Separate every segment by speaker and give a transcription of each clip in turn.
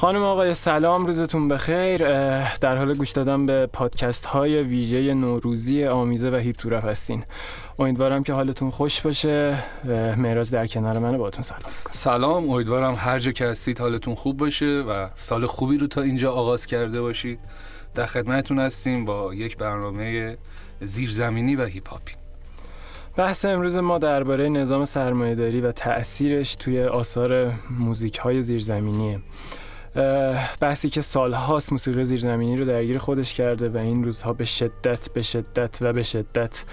Speaker 1: خانم آقای سلام روزتون بخیر. در حال گوش دادن به پادکست های ویژه نوروزی آمیزه و هیپ تورف هستین. امیدوارم که حالتون خوش باشه. مهراج در کنار منه. باتون سلام می‌کنم.
Speaker 2: سلام. امیدوارم هر جا که هستید حالتون خوب باشه و سال خوبی رو تا اینجا آغاز کرده باشید. در خدمتتون هستیم با یک برنامه زیرزمینی و هیپ هاپی.
Speaker 1: بحث امروز ما درباره نظام سرمایهداری و تأثیرش توی آثار موزیک های زیرزمینیه. بحثی که سالهاست موسیقی زیرزمینی رو درگیر خودش کرده و این روزها به شدت به شدت و به شدت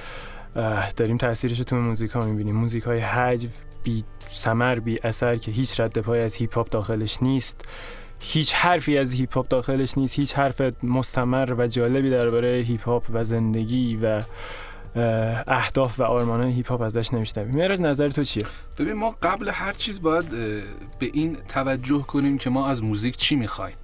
Speaker 1: داریم تاثیرش رو تو موزیک ها می‌بینیم. موزیک های هجو بی سمر بی اثر که هیچ رد پای از هیپ هاپ داخلش نیست. هیچ حرفی از هیپ هاپ داخلش نیست. هیچ حرف مستمر و جالبی درباره هیپ هاپ و زندگی و اهداف و آرمان هیپ هاپ ازش نمیشنویم مهرج نظر تو چیه؟
Speaker 2: ببین ما قبل هر چیز باید به این توجه کنیم که ما از موزیک چی می‌خوایم.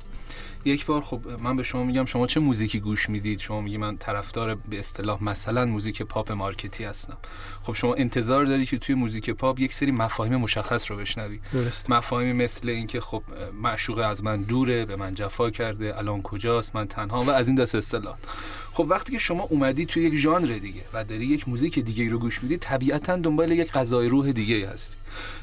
Speaker 2: یک بار خب من به شما میگم شما چه موزیکی گوش می‌دید؟ شما میگی من طرفدار به اصطلاح مثلا موزیک پاپ market ی هستم. خب شما انتظار داری که توی موزیک پاپ یک سری مفاهیم مشخص رو بشنوی.
Speaker 1: درست
Speaker 2: مفاهیم مثل اینکه خب معشوق از من دوره به من جفا کرده الان کجاست من تنها و از این دست اصطلاح. خب وقتی که شما اومدی توی یک ژانر دیگه و داری یک موزیک دیگه رو گوش میدی طبیعتا دنبال یک غذای روح دیگه هستی.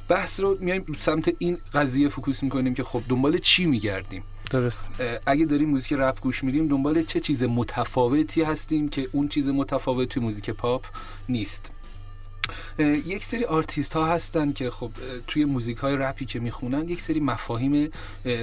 Speaker 2: بحث رو میایم سمت این قضیه focus می‌کنیم که خب دنبال چی میگردیم؟
Speaker 1: درست.
Speaker 2: اگه داریم موزیک رپ گوش میدیم دنبال چه چیز متفاوتی هستیم که اون چیز متفاوت توی موزیک پاپ نیست؟ یک سری آرتیست ها هستن که خب توی موزیک های رپی که می‌خونن یک سری مفاهیم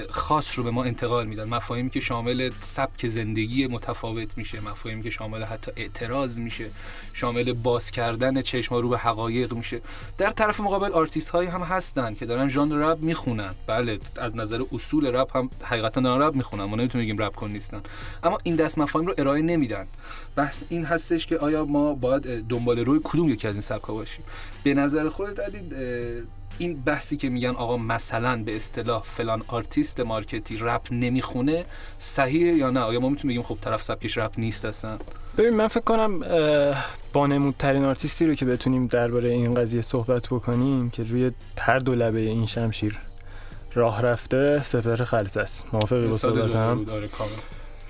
Speaker 2: خاص رو به ما انتقال میدن. مفاهیمی که شامل سبک زندگی متفاوت میشه مفاهیمی که شامل حتی اعتراض میشه شامل باز کردن چشم رو به حقایق میشه. در طرف مقابل آرتیست هایی هم هستن که دارن ژانر رپ می‌خونن. بله از نظر اصول رپ هم حقیقتا دارن رپ می‌خونن. ما نمی‌تونیم بگیم رپکن نیستن. اما این دست مفاهیم رو ارائه نمیدن. بحث این هستش که آیا ما باید دنبال روی کدوم یکی از این سبک باشیم. به نظر خودت عدید این بحثی که میگن آقا مثلا به اصطلاح فلان آرتیست market ی رپ نمی‌خونه صحیحه یا نه؟ آیا ما می‌تونیم بگیم خب طرف سبکش رپ نیست اصلا؟
Speaker 1: ببین من فکر کنم با نمودترین آرتیستی رو که بتونیم درباره این قضیه صحبت بکنیم که روی هر دو لبه این شمشیر راه رفته سپهر خلسه است. موافقی با صحبت هم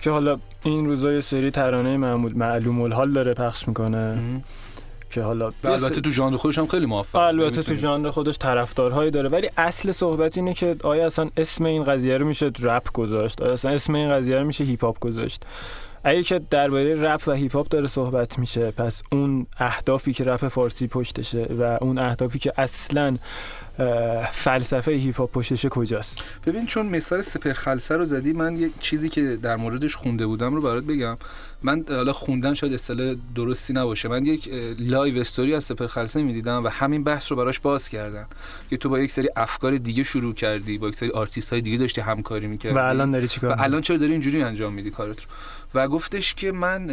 Speaker 1: که حالا این روزا یه سری ترانه معلوم الحال داره پخش می‌کنه. که حالا
Speaker 2: البته تو ژانر خودش هم خیلی موفق.
Speaker 1: البته تو ژانر خودش طرفدارهایی داره. ولی اصل صحبت اینه که آیا اصلا اسم این قضیه رو میشه رپ گذاشت؟ آیا اصلا اسم این قضیه رو میشه هیپ هاپ گذاشت؟ اگه که درباره رپ و هیپ هاپ داره صحبت میشه پس اون اهدافی که رپ فارسی پشتشه و اون اهدافی که اصلا فلسفه هیپ هاپ پشتش کجاست؟
Speaker 2: ببین چون مثال سپهر خلسه رو زدی من یه چیزی که در موردش خونده بودم رو برات بگم. من حالا خوندن شاید اصطلاح درستی نباشه. من یک live story از سپهر خلسه می‌دیدم و همین بحث رو براش باز کردن که تو با یک سری افکار دیگه شروع کردی با یک سری آرتیست های دیگه داشتی همکاری می‌کردی.
Speaker 1: و الان داری چیکار
Speaker 2: و الان چرا داری اینجوری انجام میدی کارت رو؟ و گفتش که من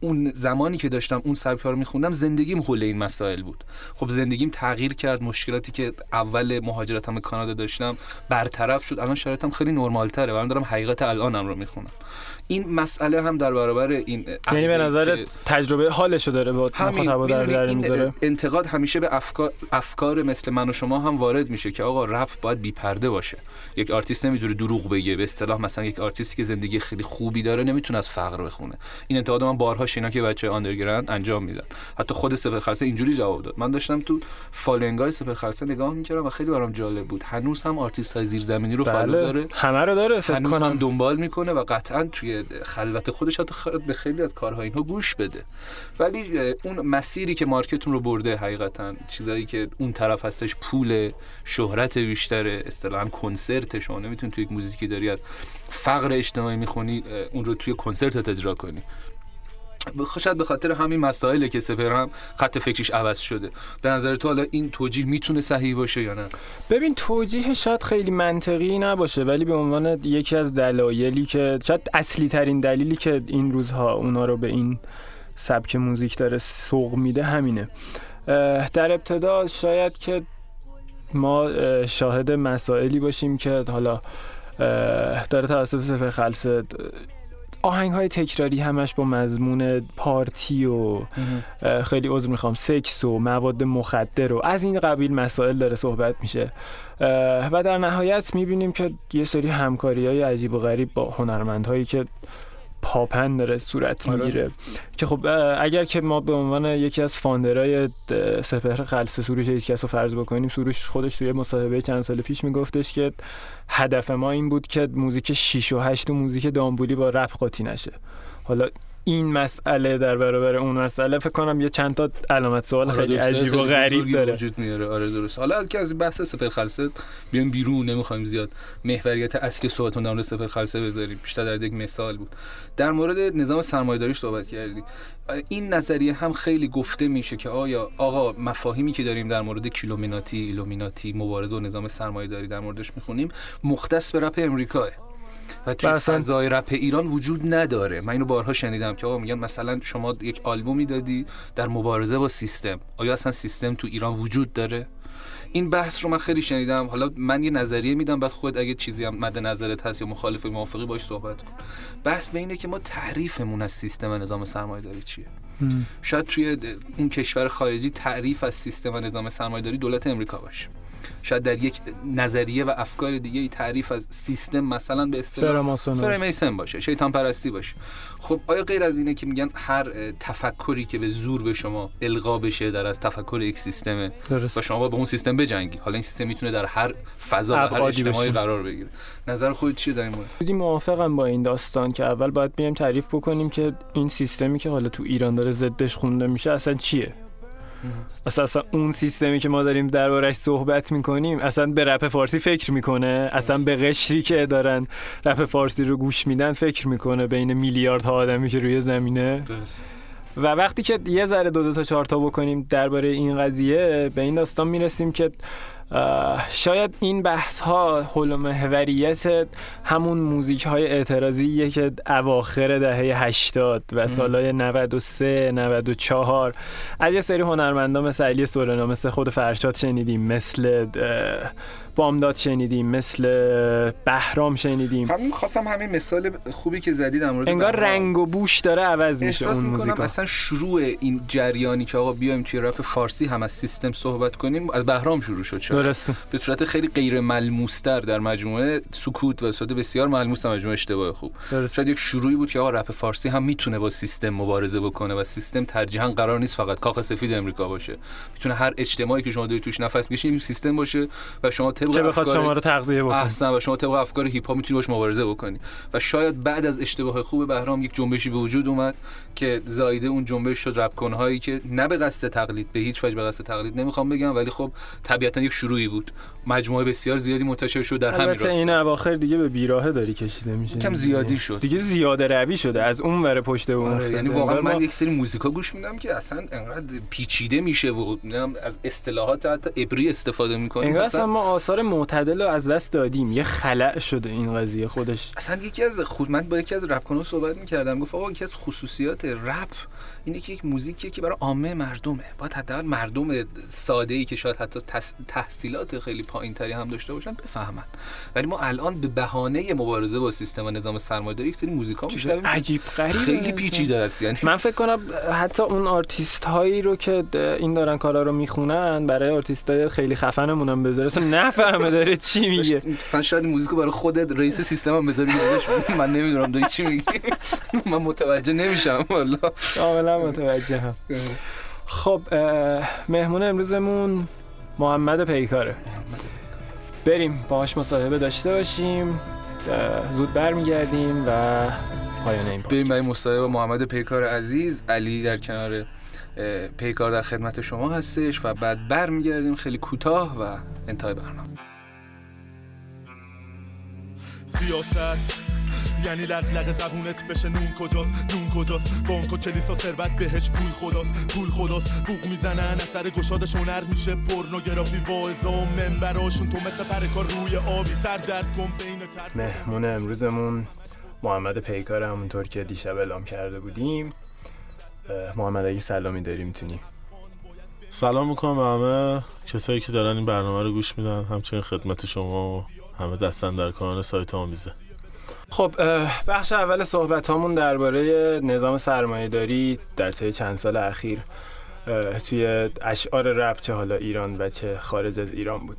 Speaker 2: اون زمانی که داشتم اون سبک رو میخوندم زندگیم حول این مسائل بود. خب زندگیم تغییر کرد مشکلاتی که اول مهاجرتم به کانادا داشتم برطرف شد. الان شرایطم خیلی نرمال تره و دارم حقیقت الانم رو می‌خونم. این مسئله هم در برابر این
Speaker 1: یعنی به نظر تجربه حالشو داره با مخاطب در, در می‌ذاره.
Speaker 2: انتقاد همیشه به افکار افکار مثل من و شما هم وارد میشه که آقا رپ باید بی پرده باشه. یک آرتیست نمی‌تونه دروغ بگه به اصطلاح مثلا یک آرتیستی که زندگی خیلی خوبی داره نمی‌تونه از فقر بخونه. این انتقاد من بارها شنیدم که بچه‌های underground انجام میدن. حتی خود سپهر خلسه اینجوری جواب داد. من داشتم تو following ای سپهر خلسه نگاه می‌کردم و خیلی برام جالب بود. هنوز هم آرتیست های زیرزمینی رو بله. follow داره.
Speaker 1: همه رو داره
Speaker 2: فکر هنوز هم دنبال می‌کنه و قطعا توی خلوت خودش حتی به خیلی از کارها اینها گوش بده. ولی اون مسیری که market اون رو برده حقیقتا چیزایی که اون طرف هستش پول شهرت بیشتره اصطلاحا کنسرت شما نمی‌تونی توی یک موزیکی داری از فقر اجتماعی می‌خونی اون رو توی کنسرت اجرا کنی. شاید به خاطر همین مسائله که سپرم خط فکریش عوض شده. به نظر تو حالا این توجیه می‌تونه صحیح باشه یا نه؟
Speaker 1: ببین توجیه شاید خیلی منطقی نباشه ولی به عنوان یکی از دلایلی که شاید اصلی ترین دلیلی که این روزها اونا رو به این سبک موزیک داره سوق میده همینه. در ابتدا شاید که ما شاهد مسائلی باشیم که حالا داره توسط سفر خلصه آهنگ های تکراری همش با مضمون پارتی و خیلی عذر می‌خوام سکس و مواد مخدر و از این قبیل مسائل داره صحبت میشه. و در نهایت می‌بینیم که یه سری همکاری های عجیب و غریب با هنرمندهایی که پاپن داره صورت آره. می‌گیره که خب اگر که ما به عنوان یکی از founder ای سپهر خلسه سروش هیچ کس رو فرض بکنیم سروش خودش توی مصاحبه چند سال پیش میگفتش که هدف ما این بود که موزیک 6 و 8 و موزیک دامبولی با رپ قاطی نشه حالا این مسئله در برابر اون مسئله فکر کنم یه چند تا علامت سوال
Speaker 2: آره
Speaker 1: خیلی عجیب و غریب داره.
Speaker 2: وجود میاره. آره درست. حالا که از بحث سپهر خلسه بیایم بیرون نمی‌خوایم زیاد محوریت اصلی صحبتون در مورد سپهر خلسه بذاریم. بیشتر در یک مثال بود. در مورد نظام سرمایه‌داریش صحبت کردی. این نظریه هم خیلی گفته میشه که آیا آقا مفاهیمی که داریم در مورد Killuminati ایلومیناتی مبارزه و نظام سرمایه‌داری در موردش می‌خونیم مختص به رپ امریکاست. و توی فضای رپ ایران وجود نداره. من اینو بارها شنیدم که آقا میگن مثلا شما یک آلبومی دادی در مبارزه با سیستم. آیا اصلا سیستم تو ایران وجود داره؟ این بحث رو من خیلی شنیدم. حالا من یه نظریه میدم بعد خود اگه چیزی هم مد نظرت هست یا مخالف موافقی باش صحبت کن. بحث به اینه که ما تعریفمون از سیستم نظام سرمایه داری چیه شاید توی اون کشور خارجی تعریف از سیستم و نظام سرمایه داری دولت امریکا باشه. شاید در یک نظریه و افکار دیگه ای تعریف از سیستم مثلا به اصطلاح فرمیسن باشه شیطان پرستی باشه. خب آیا غیر از اینه که میگن هر تفکری که به زور به شما القا بشه در از تفکر یک سیستمه و شما با اون سیستم بجنگی؟ حالا این سیستم می‌تونه در هر فضا و هر اجتماعی قرار بگیره. نظر خودت چیه در این مورد
Speaker 1: موافقم با این داستان که اول باید بیایم تعریف بکنیم که این سیستمی که حالا تو ایران داره ضدش خونده میشه اصلا چیه. اصلا, اون سیستمی که ما داریم دربارش صحبت می‌کنیم اصلا به رپ فارسی فکر می‌کنه. اصلا به قشری که دارن رپ فارسی رو گوش میدن فکر می‌کنه بین میلیاردها آدمی که روی زمینه. و وقتی که یه ذره دو دو تا چهار تا بکنیم درباره این قضیه به این داستان می‌رسیم که شاید این بحث ها حول محوریت همون موزیک های اعتراضی که اواخر دهه 80 و سالهای 93 94 از یه سری هنرمندان مثل علی سورنا مثل خود فرشاد شنیدیم مثل بامداد شنیدیم مثل بهرام شنیدیم.
Speaker 2: همین خواستم همین مثال خوبی که زدید در مورد
Speaker 1: انگار رنگ و بوش داره عوض میشه اون موزیکا.
Speaker 2: اصلا شروع این جریانی که آقا بیایم توی رپ فارسی هم از سیستم صحبت کنیم از بهرام شروع شد شد
Speaker 1: درسته.
Speaker 2: به صورت خیلی غیر ملموستر در مجموعه سکوت و صورت بسیار ملموس در مجموعه اشتباه خوب. شاید یک شروعی بود که آقا رپ فارسی هم می‌تونه با سیستم مبارزه بکنه و سیستم ترجیحاً قرار نیست فقط کاخ سفید امریکا باشه. می‌تونه هر اجتماعی که شما دارید توش نفس بکشید سیستم باشه و شما
Speaker 1: طبق بخواد شما رو تغذیه بکنه.
Speaker 2: احسن و شما طبق افکار هیپ هاپ می‌تونید باش مبارزه بکنی. و شاید بعد از اشتباه خوب بهرام یک جنبشی به وجود اومد که زایده اون جنبش شد رپ هایی که نه به قصد تقلید به هیچ وجه به قصد تقلید نمی‌خوام بگم ولی خب طبیعتا یک شروعی بود. مجموعه بسیار زیادی منتشر شد در همین راستا.
Speaker 1: این اواخر دیگه به بیراهه داری کشیده میشه
Speaker 2: کم زیادی شد.
Speaker 1: دیگه زیاده روی شده از اون ور پشت اون
Speaker 2: آره یعنی واقعا من یک سری موزیکا گوش میدم که اصلا انقدر پیچیده میشه و از اصطلاحات حتی ابری استفاده می‌کنیم.
Speaker 1: انگار اصلا ما آثار معتدل رو از دست دادیم. یه خلع شده این قضیه خودش.
Speaker 2: اصلا یکی از خود من با یکی از رپ صحبت می‌کردم گفت آقا یکی از خصوصیات رپ اینه که یک موزیکیه که برای عامه مردمه. باید حداقل مردم ساده ای که شاید حتی تحصیلات خیلی پایینتری هم داشته باشن بفهمن. ولی ما الان به بهانه مبارزه با سیستم و نظام سرمایه‌داری یک سری موزیکا
Speaker 1: میشنویم عجیب غریب
Speaker 2: خیلی پیچیده است یعنی.
Speaker 1: من فکر کنم حتی اون آرتیست هایی رو که این دارن کارا رو می‌خونن برای آرتیست های خیلی خفنمون هم بذاره. اصلا نفهمه داره چی میگه.
Speaker 2: مثلا شاید موزیکو برای خودت رئیس سیستم هم بذاری. من نمی‌دونم داری چی میگی. من متوجه نمیشم والله
Speaker 1: کاملا متوجهم. خب مهمون امروزمون محمد پیکاره. بریم باهاش مصاحبه داشته باشیم. زود برمیگردیم و پایان این
Speaker 2: بریم برای مصاحبه محمد پیکار عزیز. علی در کنار پیکار در خدمت شما هستش و بعد برمیگردیم. خیلی کوتاه و انتهای برنامه. سیاست یعنی لق زبونت بشه نون کجاست؟ نون کجاست؟ بانک و کلیسا ثروت بهش پول خداست. پول خداست. بوق می‌زنن اثر گشادش هنر میشه. پورنوگرافی واعظا و منبراشون. تو مثل پرکار روی آبی سر درد کن بین ترس.
Speaker 1: مهمون امروزمون محمد پیکار همونطور که دیشب اعلام کرده بودیم. محمد اگه سلامی داری می‌تونی.
Speaker 3: سلام می‌کنم به همه کسایی که دارن این برنامه رو گوش میدن. همچنین خدمت شما و همه دستن در کانال سایت آمیزه.
Speaker 1: خب بخش اول صحبت همون درباره نظام سرمایه داری در طی چند سال اخیر توی اشعار رپ چه حالا ایران و چه خارج از ایران بود.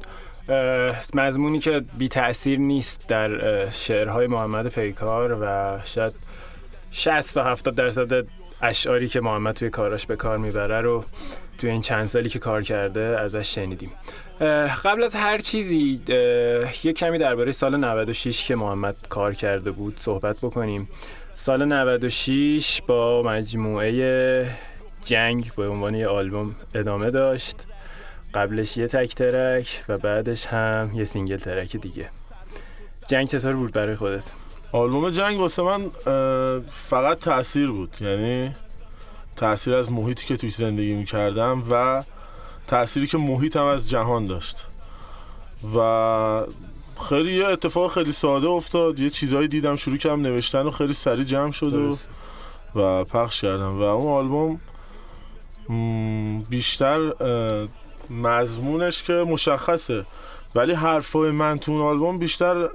Speaker 1: مضمونی که بی تأثیر نیست در شعرهای محمد پیکار و شاید 60 تا 70 درصد اشعاری که محمد توی کاراش به کار می‌بره رو توی این چند سالی که کار کرده ازش شنیدیم. قبل از هر چیزی یه کمی درباره سال 96 که محمد کار کرده بود صحبت بکنیم. سال 96 با مجموعه جنگ به عنوان یه آلبوم ادامه داشت. قبلش یه تک track و بعدش هم یه single track دیگه. جنگ چطور بود برای خودت؟
Speaker 3: آلبوم جنگ واسه من فقط تاثیر بود. یعنی تاثیر از محیطی که توی زندگی می‌کردم و تأثیری که محیطم از جهان داشت. و خیلی یه اتفاق خیلی ساده افتاد. یه چیزایی دیدم شروع کردم نوشتن و خیلی سریع جمع شد و, و پخش کردم. و اون آلبوم بیشتر مضمونش که مشخصه. ولی حرفای من تو اون آلبوم بیشتر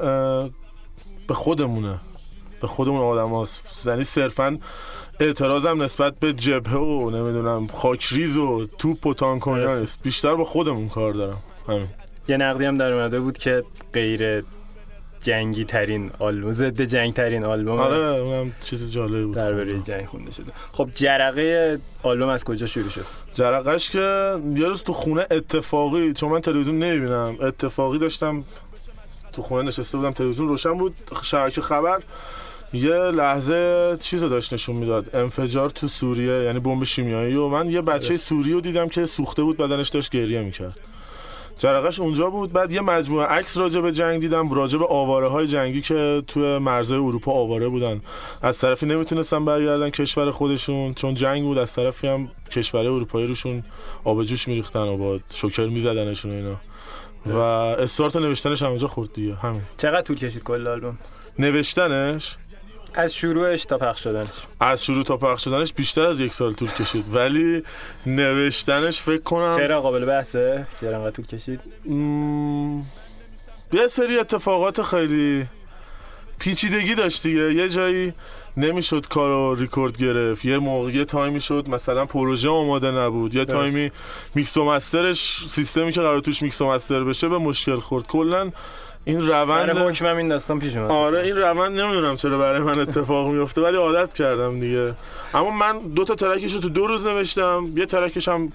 Speaker 3: به خودمونه. به خودمون آدم هاست یعنی صرفا اعتراضم نسبت به جبهه و نمی‌دونم خاکریز و توپ و تانک نیست. بیشتر با خودمون کار دارم. همین.
Speaker 1: یه نقدی هم در اومده بود که غیر جنگی ترین آلبوم ضد جنگ ترین آلبوم
Speaker 3: آره اونم چیز جالبی بود.
Speaker 1: درباره جنگ خونده شده. خب جرقه آلبوم از کجا شروع شد؟
Speaker 3: جرقش که یه روز تو خونه اتفاقی چون من تلویزیون نمی‌بینم اتفاقی داشتم تو خونه نشسته بودم تلویزیون روشن بود شبکه خبر. یه لحظه چیزو داشت نشون می‌داد. انفجار تو سوریه یعنی بمب شیمیایی و من یه بچه سوری رو دیدم که سوخته بود بدنش داشت گریه می‌کرد. جرقش اونجا بود بعد یه مجموعه عکس راجع به جنگ دیدم راجع به آواره های جنگی که توی مرزهای اروپا آواره بودن. از طرفی نمی‌تونستن برگردن کشور خودشون چون جنگ بود از طرفی هم کشور اروپایی روشون آب جوش میریختن و با شوکر میزدنشون اینا. و استارت نوشتنش همونجا خورد دیگه همین.
Speaker 1: چقدر طول کشید کل آلبوم؟
Speaker 3: نوشتنش؟
Speaker 1: از شروعش تا پخش شدنش.
Speaker 3: از شروع تا پخش شدنش بیشتر از یک سال طول کشید. ولی نوشتنش فکر کنم
Speaker 1: چرا قابل بحثه؟ چرا طول کشید؟
Speaker 3: یه سری اتفاقات خیلی پیچیدگی داشت دیگه. یه جایی نمی‌شد کارو ریکورد گرفت. یه موقع یه تایمی شد مثلا پروژه آماده نبود. یه تایمی میکس و master ش سیستمی که قرار توش میکس و master بشه به مشکل خورد. کلا این روند
Speaker 1: حکمم این داستان پیش اومد.
Speaker 3: آره این روند نمی‌دونم چرا برای من اتفاق میفته ولی عادت کردم دیگه. اما من دو تا track ش رو تو دو روز نوشتم یه track ش هم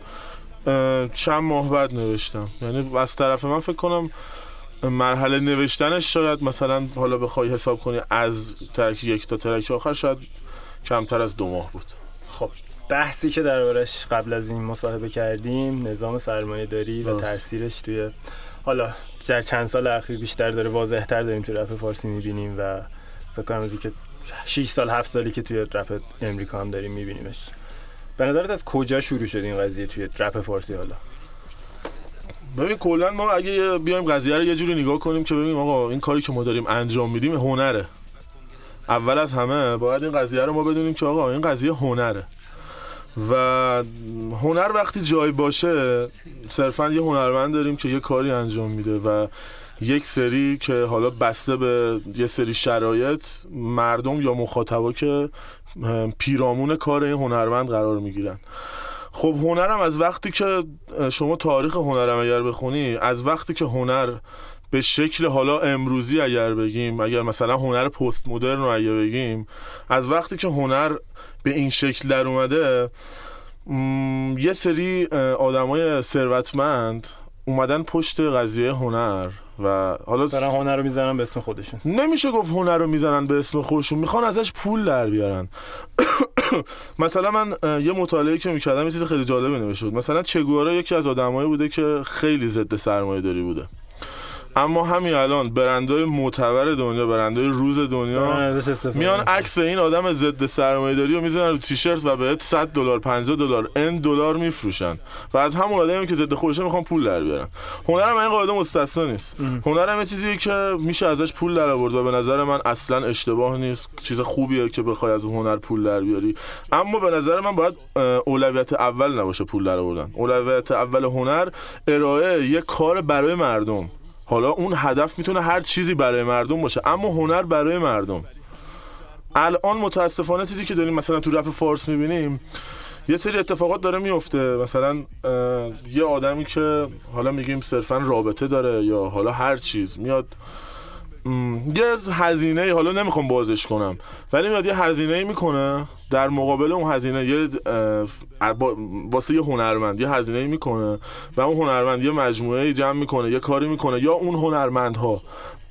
Speaker 3: چند ماه بعد نوشتم. یعنی از طرف من فکر کنم مرحله نوشتنش شاید مثلا حالا بخوای حساب کنی از ترک یک تا ترک آخر شاید کمتر از دو ماه بود.
Speaker 1: خب بحثی که دربارش قبل از این مصاحبه کردیم نظام سرمایه داری و تاثیرش توی حالا در چند سال اخیر بیشتر داره واضحتر داریم توی رپ فارسی می‌بینیم و فکر کنم که 6 سال 7 سالی که توی رپ امریکا هم داریم میبینیمش. به نظرت از کجا شروع شد این قضیه توی رپ فارسی حالا؟
Speaker 3: ببین کلا ما اگه بیایم قضیه رو یه جوری نگاه کنیم که ببینیم آقا این کاری که ما داریم انجام میدیم هنره. اول از همه باید این قضیه رو ما بدونیم که آقا این قضیه هنره. و هنر وقتی جای باشه صرفا یه هنرمند داریم که یه کاری انجام میده و یک سری که حالا بسته به یه سری شرایط مردم یا مخاطبا که پیرامون کار این هنرمند قرار می‌گیرن. خب هنرم از وقتی که شما تاریخ هنرم اگر بخونی از وقتی که هنر به شکل حالا امروزی اگر بگیم اگر مثلا هنر پست مدرن رو اگر بگیم از وقتی که هنر به این شکل در اومده یه سری آدمای ثروتمند اومدن پشت قضیه هنر و حالا
Speaker 1: دارن هنر رو می‌زنن به اسم خودشون.
Speaker 3: نمیشه گفت هنر رو می‌زنن به اسم خودشون می‌خوان ازش پول در بیارن. مثلا من یه مطالعه که می‌کردم یه چیز خیلی جالبی نوشته بود مثلا چگوارا یکی از آدمایی بوده که خیلی ضد سرمایه داری بوده. اما همین الان برندهای معتبر دنیا برندهای روز دنیا میان عکس این آدم ضد سرمایه‌داری رو می‌ذارن رو تیشرت و بهت 100 دلار 50 دلار ان دلار میفروشن. و از همون آدمی که ضد خودشه می‌خوان پول در بیارن. هنرم این قاعده مستثنا نیست. هنرم یه چیزیه که میشه ازش پول در آورد و به نظر من اصلا اشتباه نیست. چیز خوبیه که بخوای از هنر پول در بیاری. اما به نظر من باید اولویت اول نباشه پول در آوردن. اولویت اول هنر ارائه یه کار برای مردم. حالا اون هدف می‌تونه هر چیزی برای مردم باشه اما هنر برای مردم. الان متاسفانه چیزی که داریم مثلا تو رپ فارس می‌بینیم یه سری اتفاقات داره میفته مثلا یه آدمی که حالا میگیم صرفا رابطه داره یا حالا هر چیز میاد یه هزینه حالا نمی‌خوام بازش کنم ولی میاد یه هزینه می‌کنه. در مقابل اون هزینه یه واسه یه هنرمند یه هزینه می‌کنه و اون هنرمند یه مجموعه جمع می‌کنه یه کاری می‌کنه یا اون هنرمندها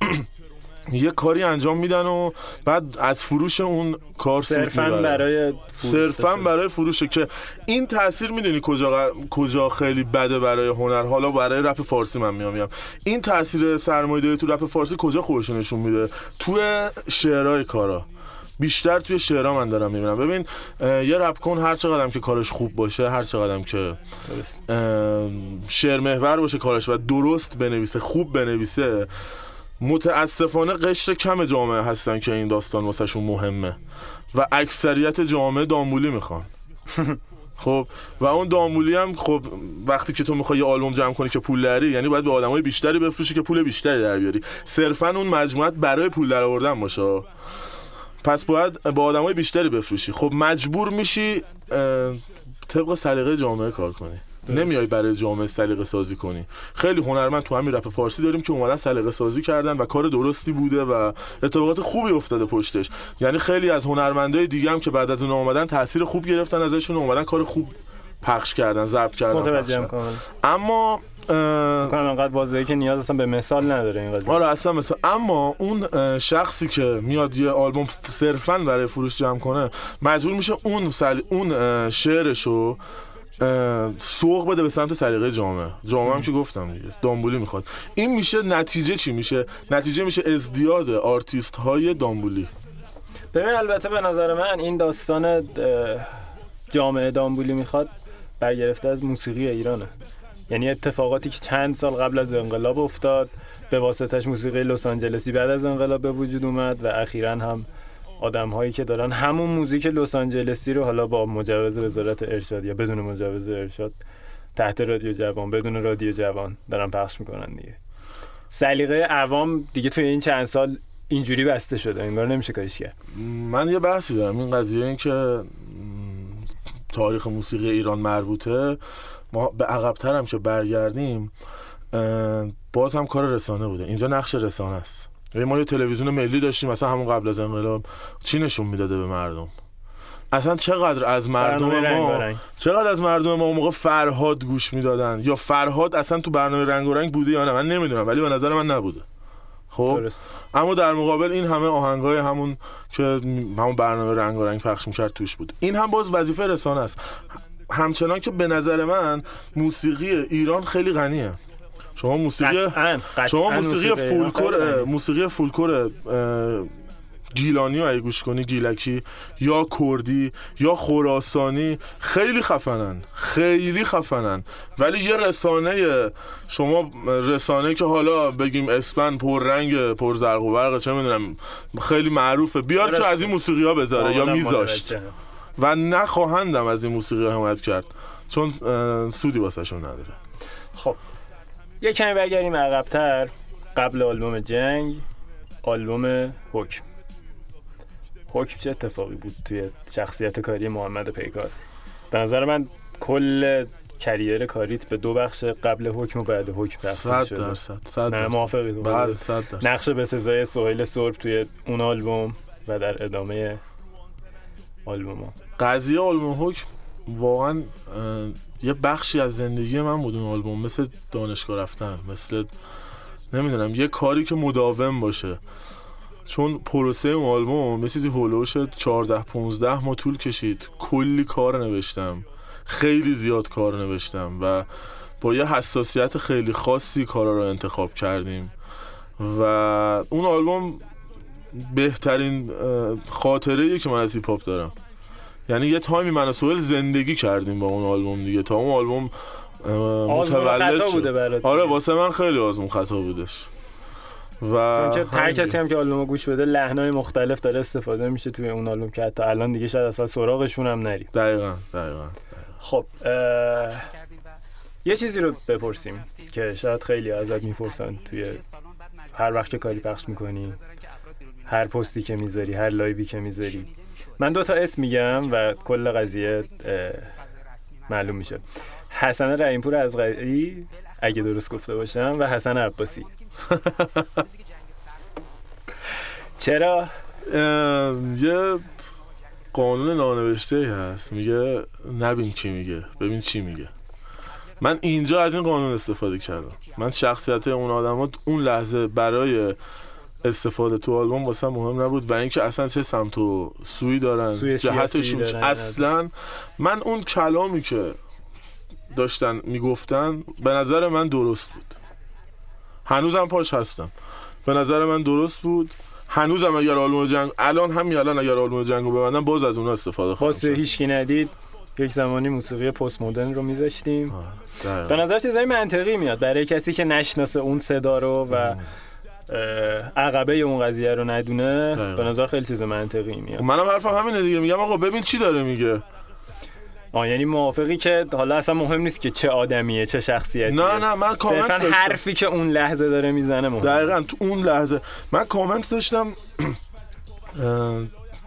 Speaker 3: یه کاری انجام میدن و بعد از فروش اون کار
Speaker 1: صرفا برای
Speaker 3: صرفا برای فروشه که این تاثیر می‌دونی کجا کجا خیلی بده برای هنر؟ حالا برای رپ فارسی من میام میام. این تاثیر سرمایه‌داری تو رپ فارسی کجا خودش نشون میده؟ تو شعرهای کارا. بیشتر توی شعرها من دارم می‌بینم. ببین یه رپ کن هر چقدرم که کارش خوب باشه هر چقدرم که شعر محور باشه کارش و درست بنویسه خوب بنویسه متاسفانه قشر کم جامعه هستن که این داستان واسهشون مهمه. و اکثریت جامعه دامولی می‌خوان. خب و اون دامولی هم خب وقتی که تو می‌خوای یه آلبوم جمع کنی که پول داری یعنی باید به آدمای بیشتری بفروشی که پول بیشتری در بیاری. صرفا اون مجموعت برای پول در آوردن باشه. پس باید با آدمای بیشتری بفروشی. خب مجبور میشی طبق سلیقه جامعه کار کنی. نمیای برای جامعه سلیقه سازی کنی. خیلی هنرمند تو همین رپ فارسی داریم که اومدن سلیقه سازی کردن و کار درستی بوده و اتفاقات خوبی افتاده پشتش. یعنی خیلی از هنرمندای دیگه هم که بعد از اون اومدن تاثیر خوب گرفتن ازشون اومدن کار خوب پخش کردن ضبط کردن
Speaker 1: متوجهم
Speaker 3: اما
Speaker 1: کنم انقدر واضحه که نیاز اصلا به مثال نداره این قضیه.
Speaker 3: آره اصلا مثال. اما اون شخصی که میاد یه آلبوم صرفا برای فروش جمع کنه مجبور میشه اون سل... اون شعرشو سوق بده به سمت سلیقه جامعه. جامعه هم که گفتم دیگه دامبولی می‌خواد. این میشه نتیجه چی میشه؟ نتیجه میشه ازدیاد آرتیست های دامبولی.
Speaker 1: ببین البته به نظر من این داستان جامعه دامبولی می‌خواد برگرفته از موسیقی ایرانه. یعنی اتفاقاتی که چند سال قبل از انقلاب افتاد به واسطش موسیقی لس آنجلسی بعد از انقلاب به وجود اومد و اخیرا هم آدم هایی که دارن همون موزیک لس آنجلسی رو حالا با مجوز وزارت ارشاد یا بدون مجوز ارشاد تحت رادیو جوان بدون رادیو جوان دارن پخش می‌کنن دیگه. سلیقه عوام دیگه توی این چند سال اینجوری بسته شده انگار نمیشه کارش کرد.
Speaker 3: من یه بحثی دارم این قضیه این که تاریخ موسیقی ایران مربوطه ما به عقبتر هم که برگردیم باز هم کار رسانه بوده. اینجا نقش رسانه است. ما یه تلویزیون ملی داشتیم مثلا همون قبل از انقلاب چی نشون می‌داده به مردم؟ اصلا چقدر از مردم ما چقدر از مردم ما اون موقع فرهاد گوش می‌دادن؟ یا فرهاد اصلا تو برنامه رنگ و رنگ بوده یا نه؟ من نمی‌دونم ولی به نظر من نبوده. خب؟ درست. اما در مقابل این همه آهنگای همون که همون برنامه رنگ و رنگ پخش می‌کرد توش بود. این هم باز وظیفه رسانه است. همچنان که به نظر من موسیقی ایران خیلی غنیه. شما موسیقی قطعاً. قطعاً شما موسیقی فولکلور موسیقی فولکلور گیلانی رو گوش کنی گیلکی یا کردی یا خراسانی خیلی خفنن خیلی خفنن. ولی یه رسانه شما رسانه که حالا بگیم اسپن پر رنگ پر زرق و برق چه می‌دونم خیلی معروفه. نمیاد که از این موسیقی ها بذاره یا میذاشت. و نخواهندم از این موسیقی حمایت کرد چون سودی واسه نداره.
Speaker 1: خب. یه کمی برگردیم عقبتر. قبل آلبوم جنگ آلبوم حکم. حکم چه اتفاقی بود توی شخصیت کاری محمد پیکار؟ به نظر من کل کریر کاریت به دو بخش قبل حکم و بعد حکم تقسیم شده.
Speaker 3: درصد صد
Speaker 1: درصد. موافقی
Speaker 3: بله
Speaker 1: نقش به سزای سهیل سرب توی اون آلبوم و در ادامه آلبوم ها.
Speaker 3: قضیه آلبوم حکم واقعا یه بخشی از زندگی من بود اون آلبوم مثل دانشگاه رفتن مثل نمی‌دونم یه کاری که مداوم باشه. چون پروسه اون آلبوم مثل هولوش 14 15 ما طول کشید. کلی کار نوشتم. خیلی زیاد کار نوشتم و با یه حساسیت خیلی خاصی کارا رو انتخاب کردیم. و اون آلبوم بهترین خاطره که من از هیپ دارم. یعنی یه تایمی من سوال زندگی کردیم با اون آلبوم دیگه. تا اون آلبوم
Speaker 1: متولد شد.
Speaker 3: آره واسه من خیلی آزمون خطا بودش. و
Speaker 1: هر کسی هم که آلبوم گوش بده لحنای مختلف داره استفاده میشه توی اون آلبوم که حتی الان دیگه شاید اصلا سراغشون هم نری
Speaker 3: دقیقا دقیقا,
Speaker 1: خب یه چیزی رو بپرسیم که شاید خیلی ازت می‌پرسن توی هر وقت که کاری پخش می‌کنی هر پستی که می‌ذاری هر لایوی که می‌ذاری. من دو تا اسم میگم و کل قضیه معلوم میشه. حسن رحیمپور از غری اگه درست گفته باشم و حسن عباسی. چرا؟
Speaker 3: یه قانون نانوشته هست. میگه نبین کی میگه ببین چی میگه. من اینجا از این قانون استفاده کردم. من شخصیت اون آدم اون لحظه برای استفاده تو آلبوم واسه مهم نبود و اینکه اصلا چه سمت و سوی دارن
Speaker 1: سوی
Speaker 3: جهتشون
Speaker 1: دارن.
Speaker 3: اصلا من اون کلامی که داشتن می‌گفتن به نظر من درست بود. هنوزم پاش هستم. به نظر من درست بود. هنوزم اگر آلبوم جنگ الان همین الان اگر آلبوم جنگو ببندم باز از اون استفاده خواهم کرد.
Speaker 1: هیچکی ندید یک زمانی موسیقی پست مدرن رو میذاشتیم.
Speaker 3: آه،.
Speaker 1: به نظر چیزای منطقی میاد. برای کسی که نشناسه اون صدا رو و اه، عقبه اون قضیه رو ندونه
Speaker 3: دقیقاً.
Speaker 1: به نظر خیلی چیز منطقی میاد.
Speaker 3: خب منم حرفم همینه دیگه. میگم آقا ببین چی داره میگه.
Speaker 1: آه یعنی موافقی که حالا اصلا مهم نیست که چه آدمیه چه شخصیتیه.
Speaker 3: نه نه من کامنت داشتم.
Speaker 1: حرفی که اون لحظه داره می‌زنه مهم
Speaker 3: دقیقا تو اون لحظه. من کامنت داشتم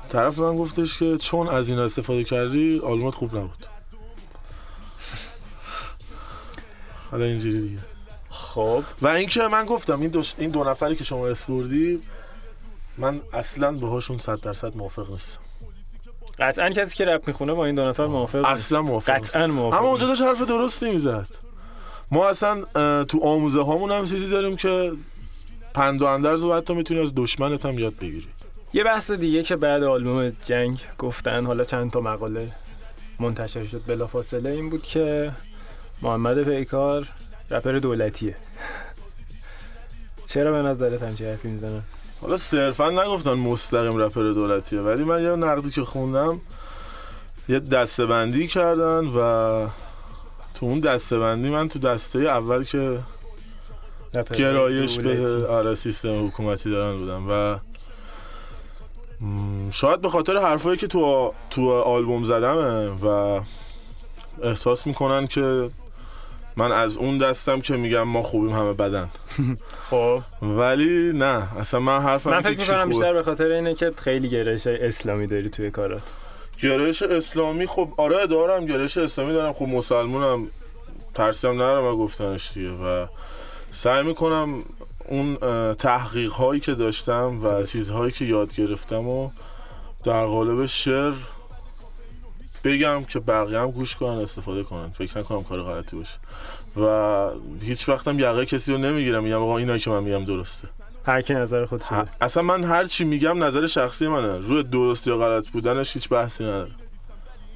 Speaker 3: طرف من گفتش که چون از این استفاده کردی آلبومت خوب نبود. حالا اینجوری دیگه.
Speaker 1: خب.
Speaker 3: و اینکه من گفتم این دو, این دو نفری که شما اسپوردی من اصلا باهاشون صد درصد موافق نیستم.
Speaker 1: قطعا کسی که رپ می‌خونه با این دو نفر موافق نیست.
Speaker 3: اصلا موافق
Speaker 1: قطعا موافق
Speaker 3: اما اونجا. داشت حرف درستی می‌زد. ما اصلا تو آموزه هامون هم چیزی داریم که پند و اندرز و حتی می‌تونی از دشمنت هم یاد بگیری.
Speaker 1: یه بحث دیگه که بعد آلبوم جنگ گفتن حالا چند تا مقاله منتشر شد بلافاصله این بود که محمد پیکار رپر دولتیه چرا به نظرت همچین حرفی می‌زنن
Speaker 3: حالا صرفا نگفتن مستقیم رپر دولتیه ولی من یه نقدی که خوندم یه دسته کردن و تو اون دسته بندی من تو دسته اول که گرایش به. آره سیستم حکومتی دارن بودم و شاید به خاطر حرفایی که تو تو آلبوم زدمه و احساس می‌کنن که من از اون دستم که میگم ما خوبیم همه بدن.
Speaker 1: خب.
Speaker 3: ولی نه اصلا من حرفم
Speaker 1: من فکر می‌کنم. بیشتر به خاطر اینه که خیلی گرایش اسلامی داری توی کارات.
Speaker 3: گرایش اسلامی خب آره دارم گرایش اسلامی دارم. خب مسلمونم ترسیم نرم و گفتنش دیگه و سعی می‌کنم اون تحقیق هایی که داشتم و چیزهایی که یاد گرفتم و در قالب شعر بگم که بقیه هم گوش کنن استفاده کنن. فکر نکنم کار غلطی باشه. و هیچ وقتم یقه کسی رو نمی‌گیرم. میگم آقا اینا که من میگم درسته.
Speaker 1: هر کی نظر خودش
Speaker 3: اصلا من هر چی میگم نظر شخصی منه. روی درست یا غلط بودنش هیچ بحثی نداره.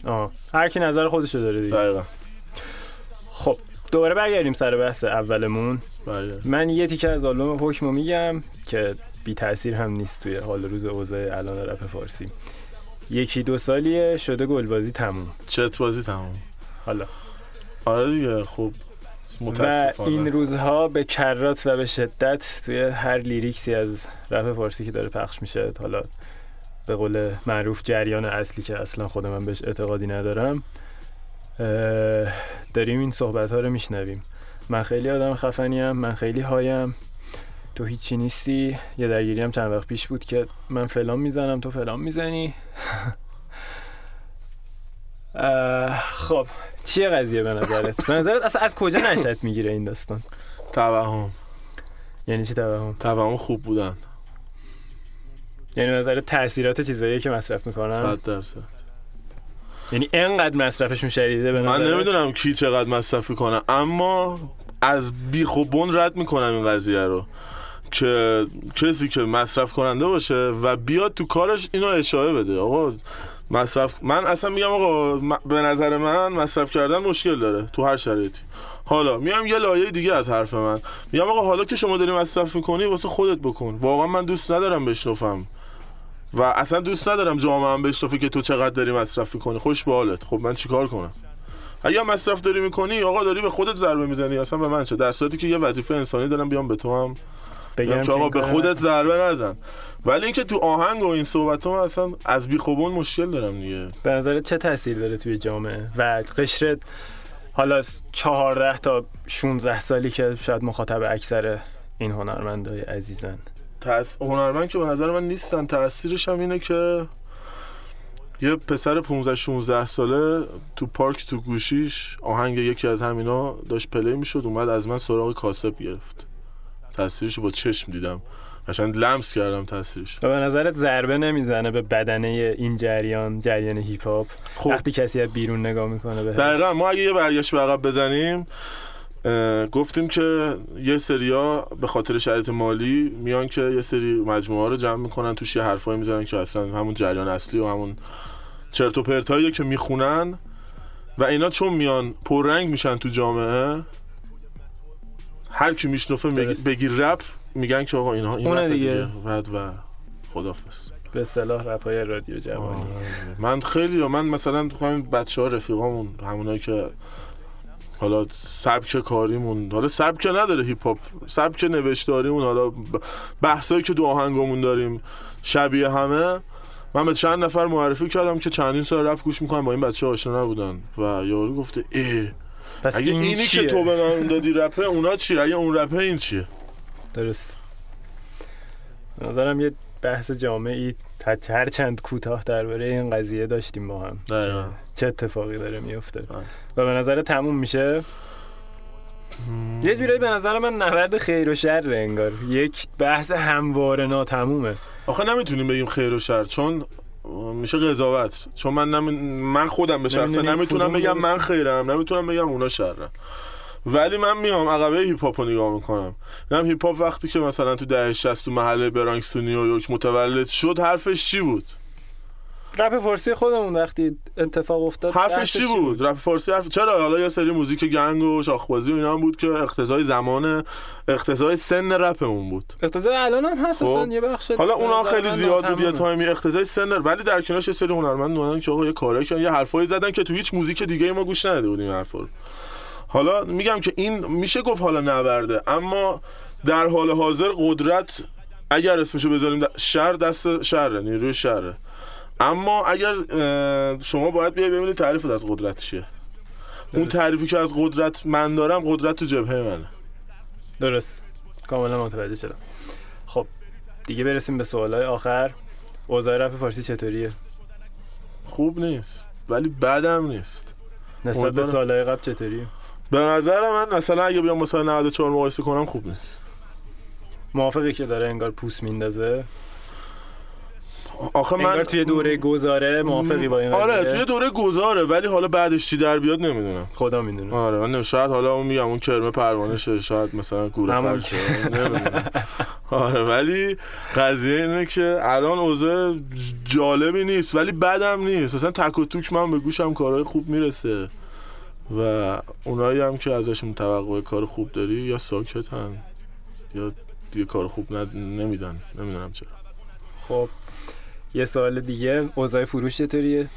Speaker 1: آه. هر کی نظر خودشو داره دیگه.
Speaker 3: دقیقا.
Speaker 1: خب دوباره برگردیم سر بحث اولمون.
Speaker 3: بله.
Speaker 1: من یه تیکه از آلبوم حکمو میگم که بی تاثیر هم نیست توی حال روز اوضاع الان رپ فارسی. یکی دو سالیه شده گلبازی تموم.
Speaker 3: چت بازی تمام
Speaker 1: حالا.
Speaker 3: آره دیگه خب
Speaker 1: و این روزها به کرات و به شدت توی هر لیریکسی از رپ فارسی که داره پخش میشه حالا به قول معروف جریان اصلی که اصلا خود من بهش اعتقادی ندارم داریم این صحبت ها رو میشنویم. من خیلی آدم خفنیم من خیلی هایم. تو هیچی نیستی یه درگیری هم چند وقت پیش بود که من فلان می‌زنم تو فلان می‌زنی خب چیه قضیه به نظرت؟ به نظرت اصلا از کجا نشد می‌گیره این داستان؟
Speaker 3: توهم
Speaker 1: یعنی چی توهم؟
Speaker 3: توهم خوب بودن
Speaker 1: یعنی به نظرت تاثیرات چیزایی که مصرف می‌کنن
Speaker 3: صد درصد
Speaker 1: یعنی انقدر مصرفشون شدیده به
Speaker 3: من؟ نمی‌دونم کی چقدر مصرف کنه اما از بیخ و بن رد می‌کنم این قضیه رو که کسی که مصرف کننده باشه و بیاد تو کارش اینو اشاره بده. آقا مصرف من اصلا میگم آقا به نظر من مصرف کردن مشکل داره تو هر شرایطی. حالا میام یه لایه دیگه از حرف من. میگم آقا حالا که شما داری مصرف می‌کنی واسه خودت بکن. واقعا من دوست ندارم بشنفم و اصلا دوست ندارم جامعه هم بشنفه که تو چقدر داری مصرف می‌کنی. خوش به حالت. خب من چیکار کنم؟ اگه مصرف داری می‌کنی آقا داری به خودت ضربه می‌زنی. اصلا به من چه؟ در صورتی که یه وظیفه انسانی دارم بیام به تو هم
Speaker 1: بگم
Speaker 3: آقا به خودت ضربه نزن. ولی اینکه تو آهنگ و این صحبت من اصلا از بیخوبون مشکل دارم دیگه.
Speaker 1: به نظرت چه تاثیر داره توی جامعه؟ و قشر حالا 14 تا 16 سالی که شاید مخاطب اکثر این هنرمندای عزیزن.
Speaker 3: تأس... هنرمند که به نظر من نیستن. تاثیرش هم اینه که یه پسر 15 16 ساله تو پارک تو گوشیش آهنگ یکی از همینا داشت play می‌شد اومد از من سراغ کاسب گرفت. تاثیرش با چشم دیدم. قشنگ لمس کردم تاثیرش.
Speaker 1: و به نظرت ضربه نمی‌زنه به بدنه این جریان جریان هیپ هاپ
Speaker 3: خب.
Speaker 1: وقتی کسی از بیرون نگاه می‌کنه به
Speaker 3: دقیقا ما اگه یه برگشت به عقب بزنیم گفتیم که یه سریا به خاطر شرایط مالی میان که یه سری مجموعه ها رو جمع می‌کنن توش یه حرفایی می‌زنن که اصلا همون جریان اصلی و همون چرت و پرتاییه که می‌خونن. و اینا چون میان پررنگ میشن تو جامعه هر کی میشنفه
Speaker 1: درست.
Speaker 3: بگیر رپ میگن که آقا اینها این
Speaker 1: اونه
Speaker 3: رپ
Speaker 1: دیگه.
Speaker 3: بعد و خدافظ
Speaker 1: به اصطلاح رپای رادیو جوانی
Speaker 3: آره. من خیلی من مثلا تو همین بچه ها رفیقامون همونایی که حالا سبک کاریمون حالا سبک نداره هیپ هاپ سبک نوشتاریمون حالا بحثایی که دو آهنگامون داریم شبیه همه من به چند نفر معرفی کردم که چندین سال رپ گوش می‌کنم با این بچه آشنا نبودن و یارو گفته ای
Speaker 1: پس
Speaker 3: اگه
Speaker 1: این
Speaker 3: اینی
Speaker 1: چیه؟
Speaker 3: که تو به من دادی رپه اونا چیه اگه اون رپه این چیه؟
Speaker 1: درست. نظرم یه بحث جامعی تا- هر چند کوتاه درباره این قضیه داشتیم با هم. چه اتفاقی داره میفته
Speaker 3: بله.
Speaker 1: و به نظر تموم میشه؟ یه جورایی به نظر من نبرد خیر و شر انگار. یک بحث همواره ناتمومه.
Speaker 3: آخه نمی‌تونیم بگیم خیر و شر چون میشه قضاوت. چون من نمی... من خودم به شخصه نمی‌تونم بگم من. خیرم نمی‌تونم بگم اونا شرم ولی من میام عقبه هیپ هاپ رو نگاه می‌کنم. نم هیپ هاپ وقتی که مثلا تو دهه 60 تو محله برانکس تو نیویورک متولد شد حرفش چی بود؟
Speaker 1: رپ فارسی خودمون وقتی اتفاق افتاد
Speaker 3: حرفش چی بود؟ رپ فارسی حرف چرا؟ حالا یه سری موزیک gang و شاخبازی و اینا هم بود که اقتضای زمان اقتضای سن رپمون بود.
Speaker 1: اقتضای الان هم هست
Speaker 3: خب.
Speaker 1: یه بخش
Speaker 3: حالا اونا خیلی زیاد بود یه. تایمی اقتضای سن ولی در کنارش یه سری هنرمند اومدن که آقا یه کارایی کردن یه حرفایی زدن که تو هیچ موزیک دیگه ما گوش نداده بودیم حرفا رو. حالا میگم که این میشه گفت حالا نبرده اما در حال حاضر قدرت اگر اسمشو بذاریم شر دست شره نیروی شره اما اگر شما باید بیای ببینید تعریفت از قدرت چیه. اون. تعریفی که از قدرت من دارم قدرت تو جبهه منه.
Speaker 1: درست. کاملا متوجه شدم. خب دیگه برسیم به سوالای آخر. اوضاع رپ فارسی چطوریه؟
Speaker 3: خوب نیست ولی بدم نیست.
Speaker 1: نسبت به. سالهای قبل چطوریه
Speaker 3: به نظر من مثلا اگه بیام مثلا 94 مقایسه کنم خوب نیست.
Speaker 1: موافقی که داره انگار پوست میندازه؟
Speaker 3: آخه من
Speaker 1: توی دوره گذاره موافقی با این
Speaker 3: آره؟ توی دوره گذاره ولی حالا بعدش چی در بیاد نمی‌دونم.
Speaker 1: خدا می‌دونه.
Speaker 3: آره من شاید حالا اون میگم اون کرمه پروانه شه شاید مثلا گوره شه نمی‌دونم. آره ولی قضیه اینه که الان اوضاع جالبی نیست ولی بدم نیست. مثلا تک و توک من به گوشم کارهای خوب می‌رسه و اونایی هم که ازشون توقع کار خوب داری یا ساکتن یا دیگه کار خوب ند... نمیدن. نمی‌دونم چرا.
Speaker 1: خب. یه سوال دیگه اوضاع فروش چطوریه؟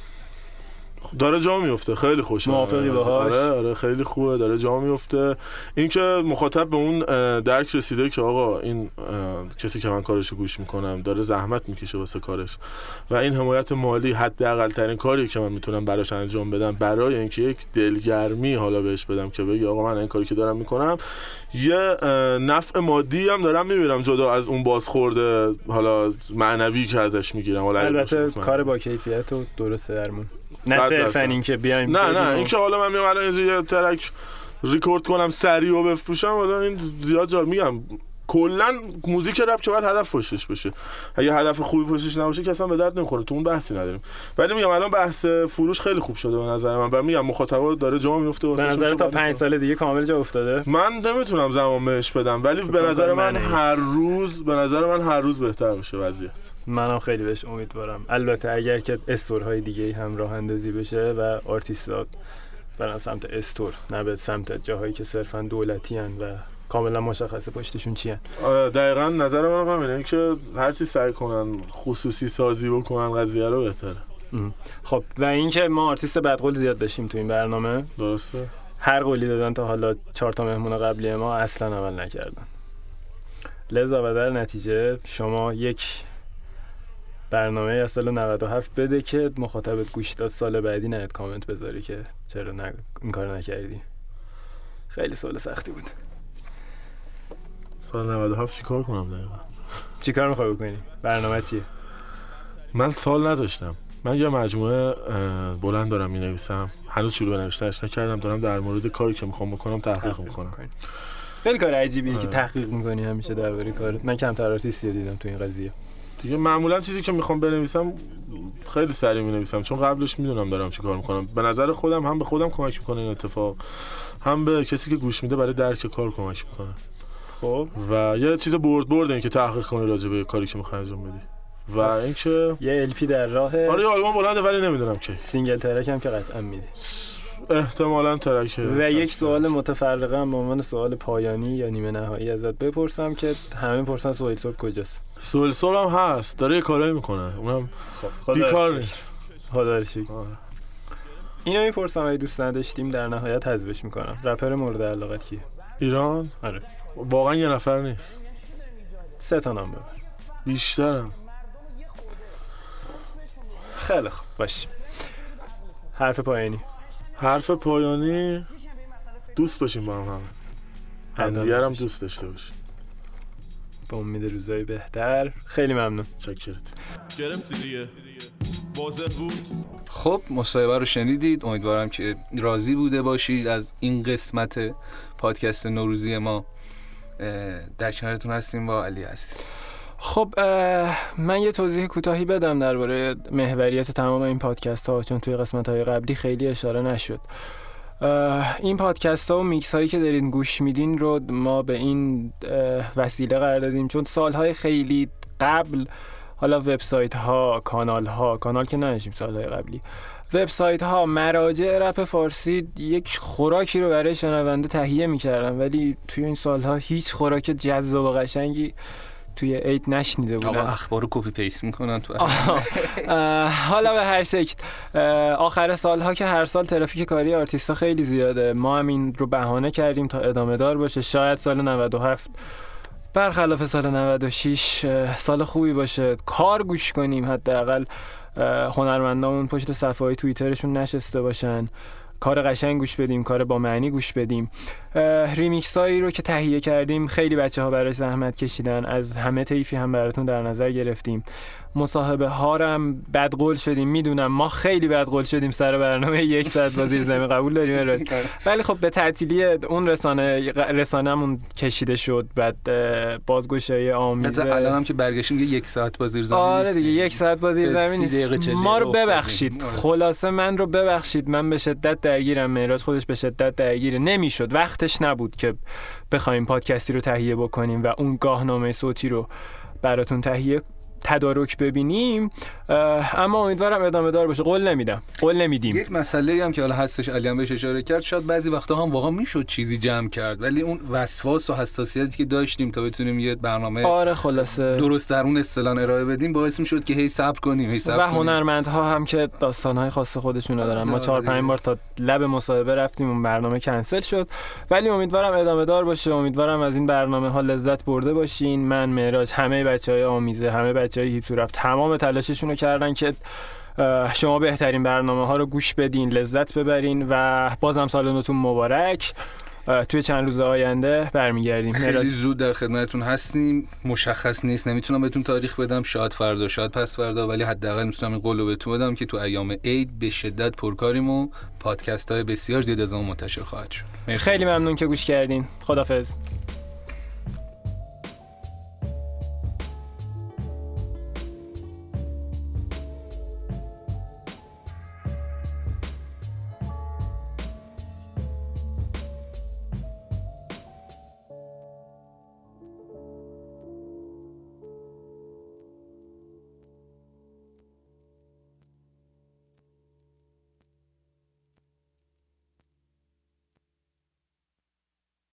Speaker 3: داره جا میفته. خیلی خوشم
Speaker 1: موافقی باهاش؟
Speaker 3: آره آره خیلی خوبه. داره جا میفته. اینکه مخاطب به اون درک رسیده که آقا این کسی که من کارشو گوش می‌کنم داره زحمت می‌کشه واسه کارش. و این حمایت مالی حداقل ترین کاری که من می‌تونم براش انجام بدم برای اینکه یک دلگرمی حالا بهش بدم که بگی آقا من این کاری که دارم می‌کنم یه نفع مادی هم دارم می‌بینم جدا از اون بازخورده حالا معنوی که ازش می‌گیرم. حالا
Speaker 1: البته کار با کیفیت و درسته درمون. نه صرفا
Speaker 3: درصد.
Speaker 1: این که بیایم
Speaker 3: نه نه
Speaker 1: و-
Speaker 3: این که حالا من میام الان یه ترک ریکورد کنم سریع و بفروشم حالا این زیاد جار میگم کلا موزیک رپ که باید هدف پشتش بشه. اگه هدف خوبی پشتش نباشه که اصلا به درد نمی‌خوره. تو اون بحثی نداریم. ولی میگم الان بحث فروش خیلی خوب شده به نظر من. و میگم مخاطبا داره جا میفته
Speaker 1: به نظر تا پنج سال دیگه کامل جا افتاده.
Speaker 3: من نمی‌تونم زمان بهش بدم. ولی به نظر من
Speaker 1: منه.
Speaker 3: هر روز به نظر من هر روز بهتر میشه وضعیت.
Speaker 1: منم خیلی بهش امیدوارم. البته اگر که استورهای دیگه هم راه اندازی بشه و آرتیستا برن سمت store نه به سمت جاهایی که صرفا دولتی هن و کاملا مشخصه پشتشون چی هن.
Speaker 3: آره دقیقا نظر من هم اینه که هر چی سعی کنن خصوصی سازی بکنن قضیه رو بهتره.
Speaker 1: خب و اینکه ما آرتیست بدقول زیاد داشتیم تو این برنامه
Speaker 3: درسته.
Speaker 1: هر قولی دادن تا حالا چهار تا مهمون قبلی ما اصلا عمل نکردن. لذا و در نتیجه شما یک برنامه از سال 97 بده که مخاطبت گوش داد سال بعدی نهت کامنت بذاری که چرا این کار نکردی. خیلی سوال سختی بود.
Speaker 3: سال 97 چیکار کنم دقیقا؟
Speaker 1: چی کار می‌خوای بکنی؟ برنامه چیه؟
Speaker 3: من سال نذاشتم. من یه مجموعه بلند دارم می نویسم هنوز شروع به نوشتنش نکردم. دارم در مورد کاری که می‌خوام بکنم تحقیق می‌کنم.
Speaker 1: خیلی کار عجیبیه که تحقیق می‌کنی همیشه درباره کارت من کم آرتیستی دیدم تو این قضیه.
Speaker 3: دیگه معمولا چیزی که می‌خوام بنویسم خیلی سریع می نویسم چون قبلش می‌دونم دارم چی کار می‌کنم. به نظر خودم هم به خودم کمک می‌کنه این اتفاق هم به کسی که گوش میده برای درک کار کمک می‌کنه.
Speaker 1: خب.
Speaker 3: و یه چیز برد برد این که تحقیق کنی راجع به کاری که می‌خوای انجام بدی. و اینکه
Speaker 1: یه LP در راه
Speaker 3: آره آلبوم بلنده ولی نمی‌دونم که
Speaker 1: single track هم که قطعا میده
Speaker 3: احتمالا track.
Speaker 1: و یک سوال متفرقه هم به عنوان سوال پایانی یا نیمه نهایی ازت بپرسم که همه می‌پرسن سوال سورنا کجاست؟
Speaker 3: سوال سور هم هست داره یه کارایی می‌کنه. اونم خب بیکار نیست.
Speaker 1: خدا اینو می‌پرسم اگه دوست نداشتیم در نهایت حذفش می‌کنم. رپر مورد علاقت کیه؟
Speaker 3: ایران؟
Speaker 1: آره.
Speaker 3: واقعا یه نفر نیست.
Speaker 1: سه تا نام ببر.
Speaker 3: بیشترم.
Speaker 1: خیلی خوب باش. حرف پایانی.
Speaker 3: حرف پایانی دوست باشیم با هم همه. همدیگر هم دوست داشته باشیم.
Speaker 1: با امید روزای بهتر. خیلی ممنون.
Speaker 3: چکرت.
Speaker 2: خب مصاحبه رو شنیدید. امیدوارم که راضی بوده باشید از این قسمت پادکست نوروزی ما. در کنارتون هستیم با علی عزیز.
Speaker 1: خب من یه توضیح کوتاهی بدم درباره محوریت تمام این پادکست ها چون توی قسمت های قبلی خیلی اشاره نشد. این پادکست ها و میکس هایی که دارین گوش میدین رو ما به این وسیله قرار دادیم چون سالهای خیلی قبل حالا وبسایت ها کانال ها کانال که نشیم سالهای قبلی وبسایت ها مراجع رپ فارسی یک خوراکی رو برای شنونده تهیه می‌کردن ولی توی این سالها هیچ خوراک جذاب و قشنگی توی عید نشنیده بودن
Speaker 2: آقا اخبار رو copy paste می‌کنن تو
Speaker 1: حالا به هر شکل. آخر سالها که هر سال ترافیک کاری آرتیستا خیلی زیاده. ما هم این رو بهانه کردیم تا ادامه دار باشه. شاید سال 97 برخلاف سال 96 سال خوبی باشه. کار گوش کنیم حداقل. هنرمندامون پشت صفحه های توییترشون نشسته باشن. کار قشنگ گوش بدیم کار با معنی گوش بدیم. ریمیکس هایی رو که تهیه کردیم خیلی بچه ها برای زحمت کشیدن. از همه طیفی هم براتون در نظر گرفتیم. مصاحبه هارم بدقول شدیم می‌دونم. ما خیلی بدقول شدیم سر برنامه یک ساعت با زیر زمین قبول داریم ولی خب به تعطیلی اون رسانه رسانه‌مون کشیده شد بعد بازگشایی آمیزه
Speaker 2: الان هم که برگشتیم یک ساعت با زیر زمین
Speaker 1: آره دیگه یک ساعت با زیر زمین نیست ما رو ببخشید. آره. خلاصه من رو ببخشید. من به شدت درگیرم. مهراج خودش به شدت درگیره. نمی‌شد. وقتش نبود که بخوایم پادکستی رو تهیه بکنیم و اون گاهنامه صوتی رو براتون تهیه تدارک ببینیم اما امیدوارم ادامه دار باشه. قول نمیدم. قول نمیدیم.
Speaker 2: یک مسئله هم که حالا هستش علی هم بهش اشاره کرد شاید بعضی وقتا هم واقعا می‌شد چیزی جمع کرد ولی اون وسواس و حساسیتی که داشتیم تا بتونیم یه برنامه
Speaker 1: آره خلاصه.
Speaker 2: درست در اون اصطلاح ارائه بدیم باعث می‌شد که هی صبر کنیم هی صبر
Speaker 1: و هنرمندها هم که داستانهای خاص خودشون دارن. ما چهار پنج بار تا لب مصاحبه رفتیم اون برنامه کنسل شد. ولی امیدوارم ادامه دار باشه. امیدوارم از این برنامه ها لذت برده باشین. من معراج همه بچهای آمیزه همه بچهای هیپ تمام تلاششون رو کردن که شما بهترین برنامه ها رو گوش بدین لذت ببرین و بازم سال نوتون مبارک توی چند روز آینده برمیگردیم.
Speaker 2: خیلی زود در خدمتتون هستیم. مشخص نیست. نمی‌تونم بهتون تاریخ بدم. شاید فردا شاید پس فردا ولی حداقل می‌تونم این قولو بهتون بدم که تو ایام عید به شدت پرکاریم و پادکست های بسیار زیاد از منتشر خواهد شد.
Speaker 1: خیلی ممنون که گوش کردین. خدافظ